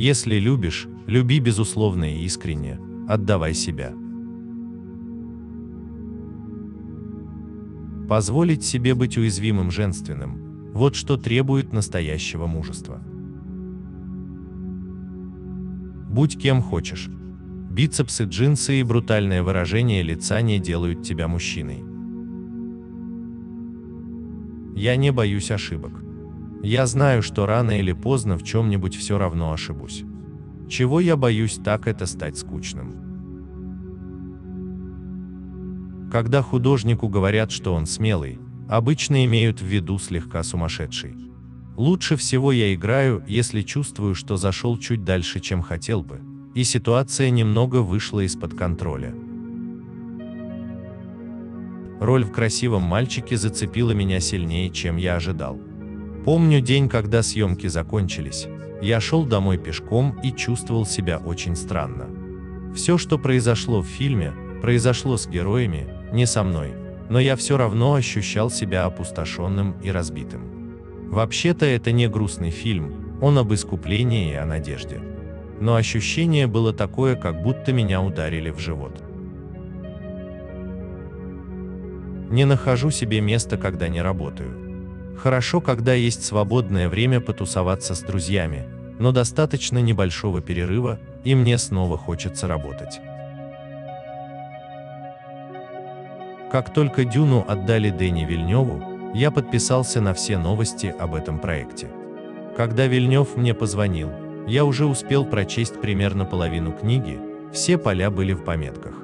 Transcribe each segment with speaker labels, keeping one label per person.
Speaker 1: Если любишь, люби безусловно и искренне, отдавай себя. Позволить себе быть уязвимым женственным – вот что требует настоящего мужества. Будь кем хочешь. Бицепсы, джинсы и брутальное выражение лица не делают тебя мужчиной. Я не боюсь ошибок. Я знаю, что рано или поздно в чем-нибудь все равно ошибусь. Чего я боюсь, так это стать скучным. Когда художнику говорят, что он смелый, обычно имеют в виду слегка сумасшедший. Лучше всего я играю, если чувствую, что зашел чуть дальше, чем хотел бы, и ситуация немного вышла из-под контроля. Роль в красивом мальчике зацепила меня сильнее, чем я ожидал. Помню день, когда съемки закончились. Я шел домой пешком и чувствовал себя очень странно. Все, что произошло в фильме, произошло с героями, не со мной, но я все равно ощущал себя опустошенным и разбитым. Вообще-то это не грустный фильм, он об искуплении и о надежде. Но ощущение было такое, как будто меня ударили в живот. Не нахожу себе места, когда не работаю. Хорошо, когда есть свободное время потусоваться с друзьями, но достаточно небольшого перерыва, и мне снова хочется работать. Как только Дюну отдали Дэни Вильневу, я подписался на все новости об этом проекте. Когда Вильнев мне позвонил, я уже успел прочесть примерно половину книги, все поля были в пометках.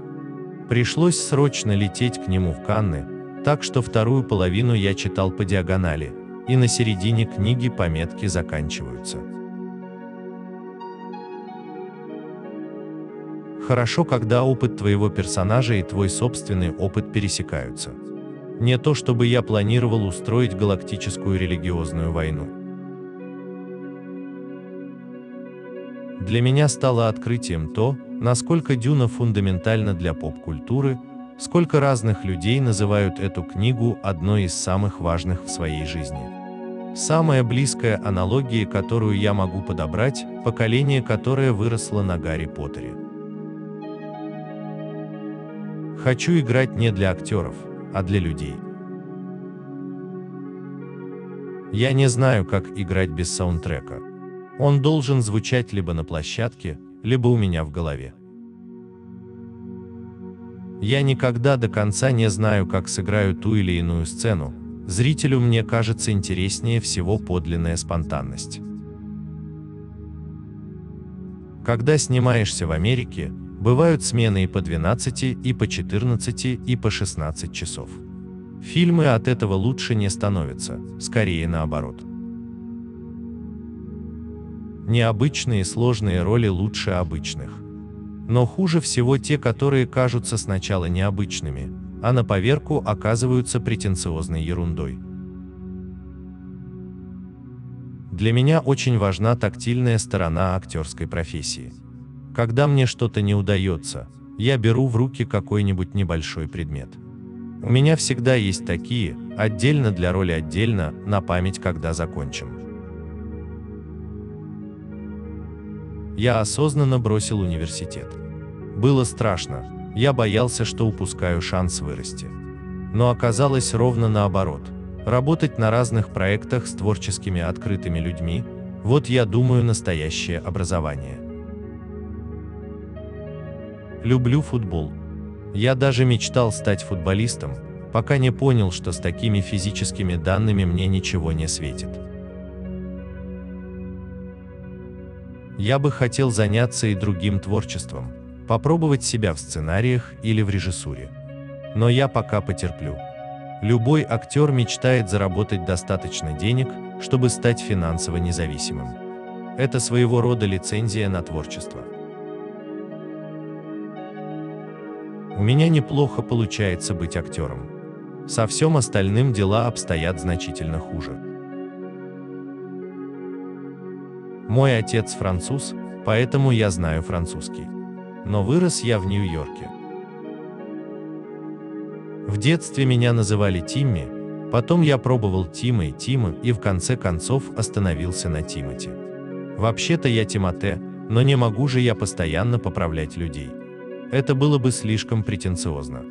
Speaker 1: Пришлось срочно лететь к нему в Канны, так что вторую половину я читал по диагонали, и на середине книги пометки заканчиваются. Хорошо, когда опыт твоего персонажа и твой собственный опыт пересекаются. Не то чтобы я планировал устроить галактическую религиозную войну. Для меня стало открытием то, насколько Дюна фундаментальна для поп-культуры, сколько разных людей называют эту книгу одной из самых важных в своей жизни. Самая близкая аналогия, которую я могу подобрать, поколение, которое выросло на Гарри Поттере. Хочу играть не для актеров, а для людей. Я не знаю, как играть без саундтрека. Он должен звучать либо на площадке, либо у меня в голове. Я никогда до конца не знаю, как сыграю ту или иную сцену. Зрителю мне кажется интереснее всего подлинная спонтанность. Когда снимаешься в Америке, Бывают смены и по 12, и по 14, и по 16 часов. Фильмы от этого лучше не становятся, скорее наоборот. Необычные сложные роли лучше обычных. Но хуже всего те, которые кажутся сначала необычными, а на поверку оказываются претенциозной ерундой. Для меня очень важна тактильная сторона актерской профессии. Когда мне что-то не удается, я беру в руки какой-нибудь небольшой предмет. У меня всегда есть такие, отдельно для роли отдельно, на память, когда закончим. Я осознанно бросил университет. Было страшно, я боялся, что упускаю шанс вырасти. Но оказалось ровно наоборот. Работать на разных проектах с творческими открытыми людьми – вот я думаю настоящее образование. Люблю футбол. Я даже мечтал стать футболистом, пока не понял, что с такими физическими данными мне ничего не светит. Я бы хотел заняться и другим творчеством, попробовать себя в сценариях или в режиссуре. Но я пока потерплю. Любой актер мечтает заработать достаточно денег, чтобы стать финансово независимым. Это своего рода лицензия на творчество. У меня неплохо получается быть актером. Со всем остальным дела обстоят значительно хуже. Мой отец француз, поэтому я знаю французский. Но вырос я в Нью-Йорке. В детстве меня называли Тимми, потом я пробовал Тима и Тима и в конце концов остановился на Тимати. Вообще-то я Тимоте, но не могу же я постоянно поправлять людей. Это было бы слишком претенциозно.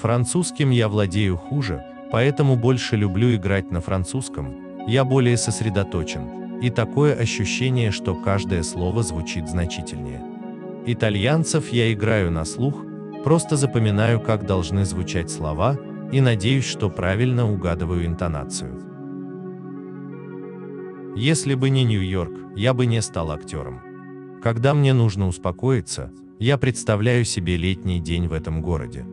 Speaker 1: Французским я владею хуже, поэтому больше люблю играть на французском, я более сосредоточен, и такое ощущение, что каждое слово звучит значительнее. Итальянцев я играю на слух, просто запоминаю, как должны звучать слова, и надеюсь, что правильно угадываю интонацию. Если бы не Нью-Йорк, я бы не стал актером. Когда мне нужно успокоиться, я представляю себе летний день в этом городе.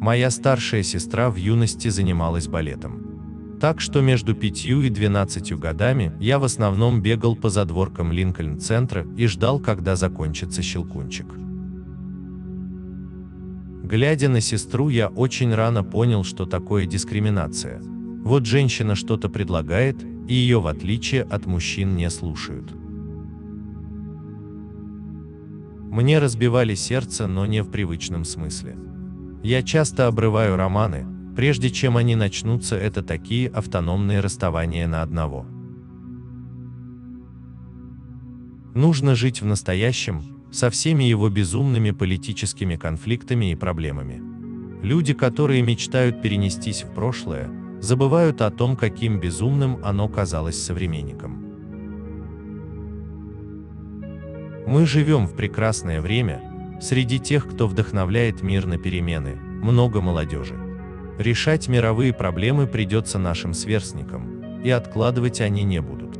Speaker 1: Моя старшая сестра в юности занималась балетом. Так что между пятью и двенадцатью годами я в основном бегал по задворкам Линкольн-центра и ждал, когда закончится щелкунчик. Глядя на сестру, я очень рано понял, что такое дискриминация. Вот женщина что-то предлагает, и ее в отличие от мужчин не слушают. Мне разбивали сердце, но не в привычном смысле. Я часто обрываю романы, прежде чем они начнутся, это такие автономные расставания на одного. Нужно жить в настоящем, со всеми его безумными политическими конфликтами и проблемами. Люди, которые мечтают перенестись в прошлое, забывают о том, каким безумным оно казалось современникам. Мы живем в прекрасное время, Среди тех, кто вдохновляет мир на перемены, много молодежи. Решать мировые проблемы придется нашим сверстникам, и откладывать они не будут.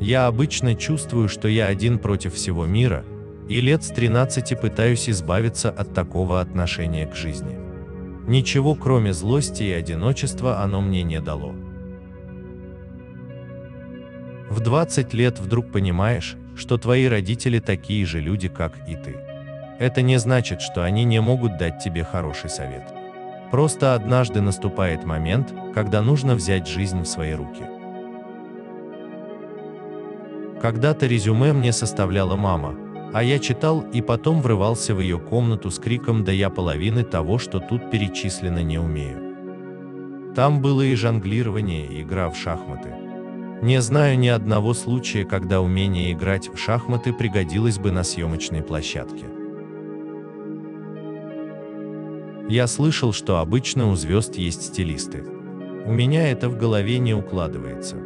Speaker 1: Я обычно чувствую, что я один против всего мира, и лет с 13 пытаюсь избавиться от такого отношения к жизни. Ничего кроме злости и одиночества оно мне не дало. В 20 лет вдруг понимаешь, что твои родители такие же люди, как и ты. Это не значит, что они не могут дать тебе хороший совет. Просто однажды наступает момент, когда нужно взять жизнь в свои руки. Когда-то резюме мне составляла мама, а я читал и потом врывался в ее комнату с криком «Да я половины того, что тут перечислено не умею». Там было и жонглирование, и игра в шахматы. Не знаю ни одного случая, когда умение играть в шахматы пригодилось бы на съемочной площадке. Я слышал, что обычно у звезд есть стилисты. У меня это в голове не укладывается.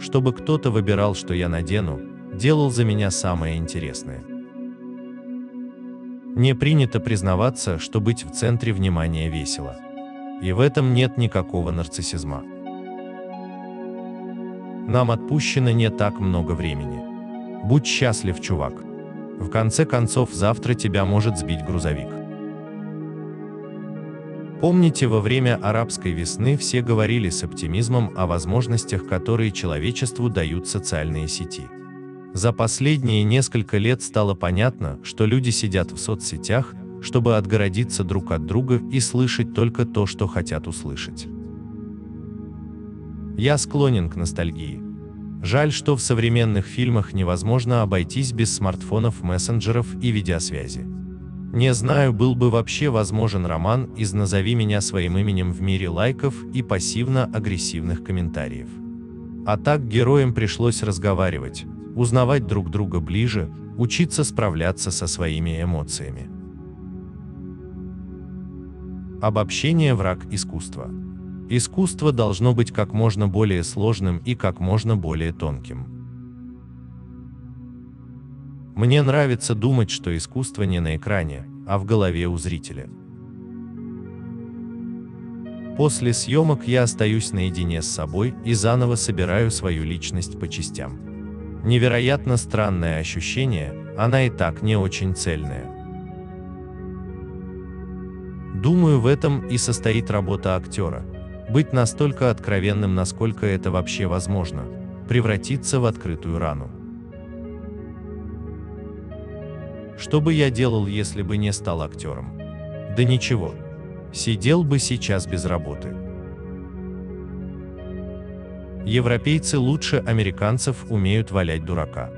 Speaker 1: Чтобы кто-то выбирал, что я надену, делал за меня самое интересное. Не принято признаваться, что быть в центре внимания весело. И в этом нет никакого нарциссизма. Нам отпущено не так много времени. Будь счастлив, чувак. В конце концов, завтра тебя может сбить грузовик. Помните, во время арабской весны все говорили с оптимизмом о возможностях, которые человечеству дают социальные сети. За последние несколько лет стало понятно, что люди сидят в соцсетях, чтобы отгородиться друг от друга и слышать только то, что хотят услышать. Я склонен к ностальгии. Жаль, что в современных фильмах невозможно обойтись без смартфонов, мессенджеров и видеосвязи. Не знаю, был бы вообще возможен роман из «Назови меня своим именем» в мире лайков и пассивно-агрессивных комментариев. А так героям пришлось разговаривать, узнавать друг друга ближе, учиться справляться со своими эмоциями. Обобщение враг искусства. Искусство должно быть как можно более сложным и как можно более тонким. Мне нравится думать, что искусство не на экране, а в голове у зрителя. После съемок я остаюсь наедине с собой и заново собираю свою личность по частям. Невероятно странное ощущение, она и так не очень цельная. Думаю, в этом и состоит работа актера – быть настолько откровенным, насколько это вообще возможно, превратиться в открытую рану. Что бы я делал, если бы не стал актером? Да ничего. Сидел бы сейчас без работы. Европейцы лучше американцев умеют валять дурака.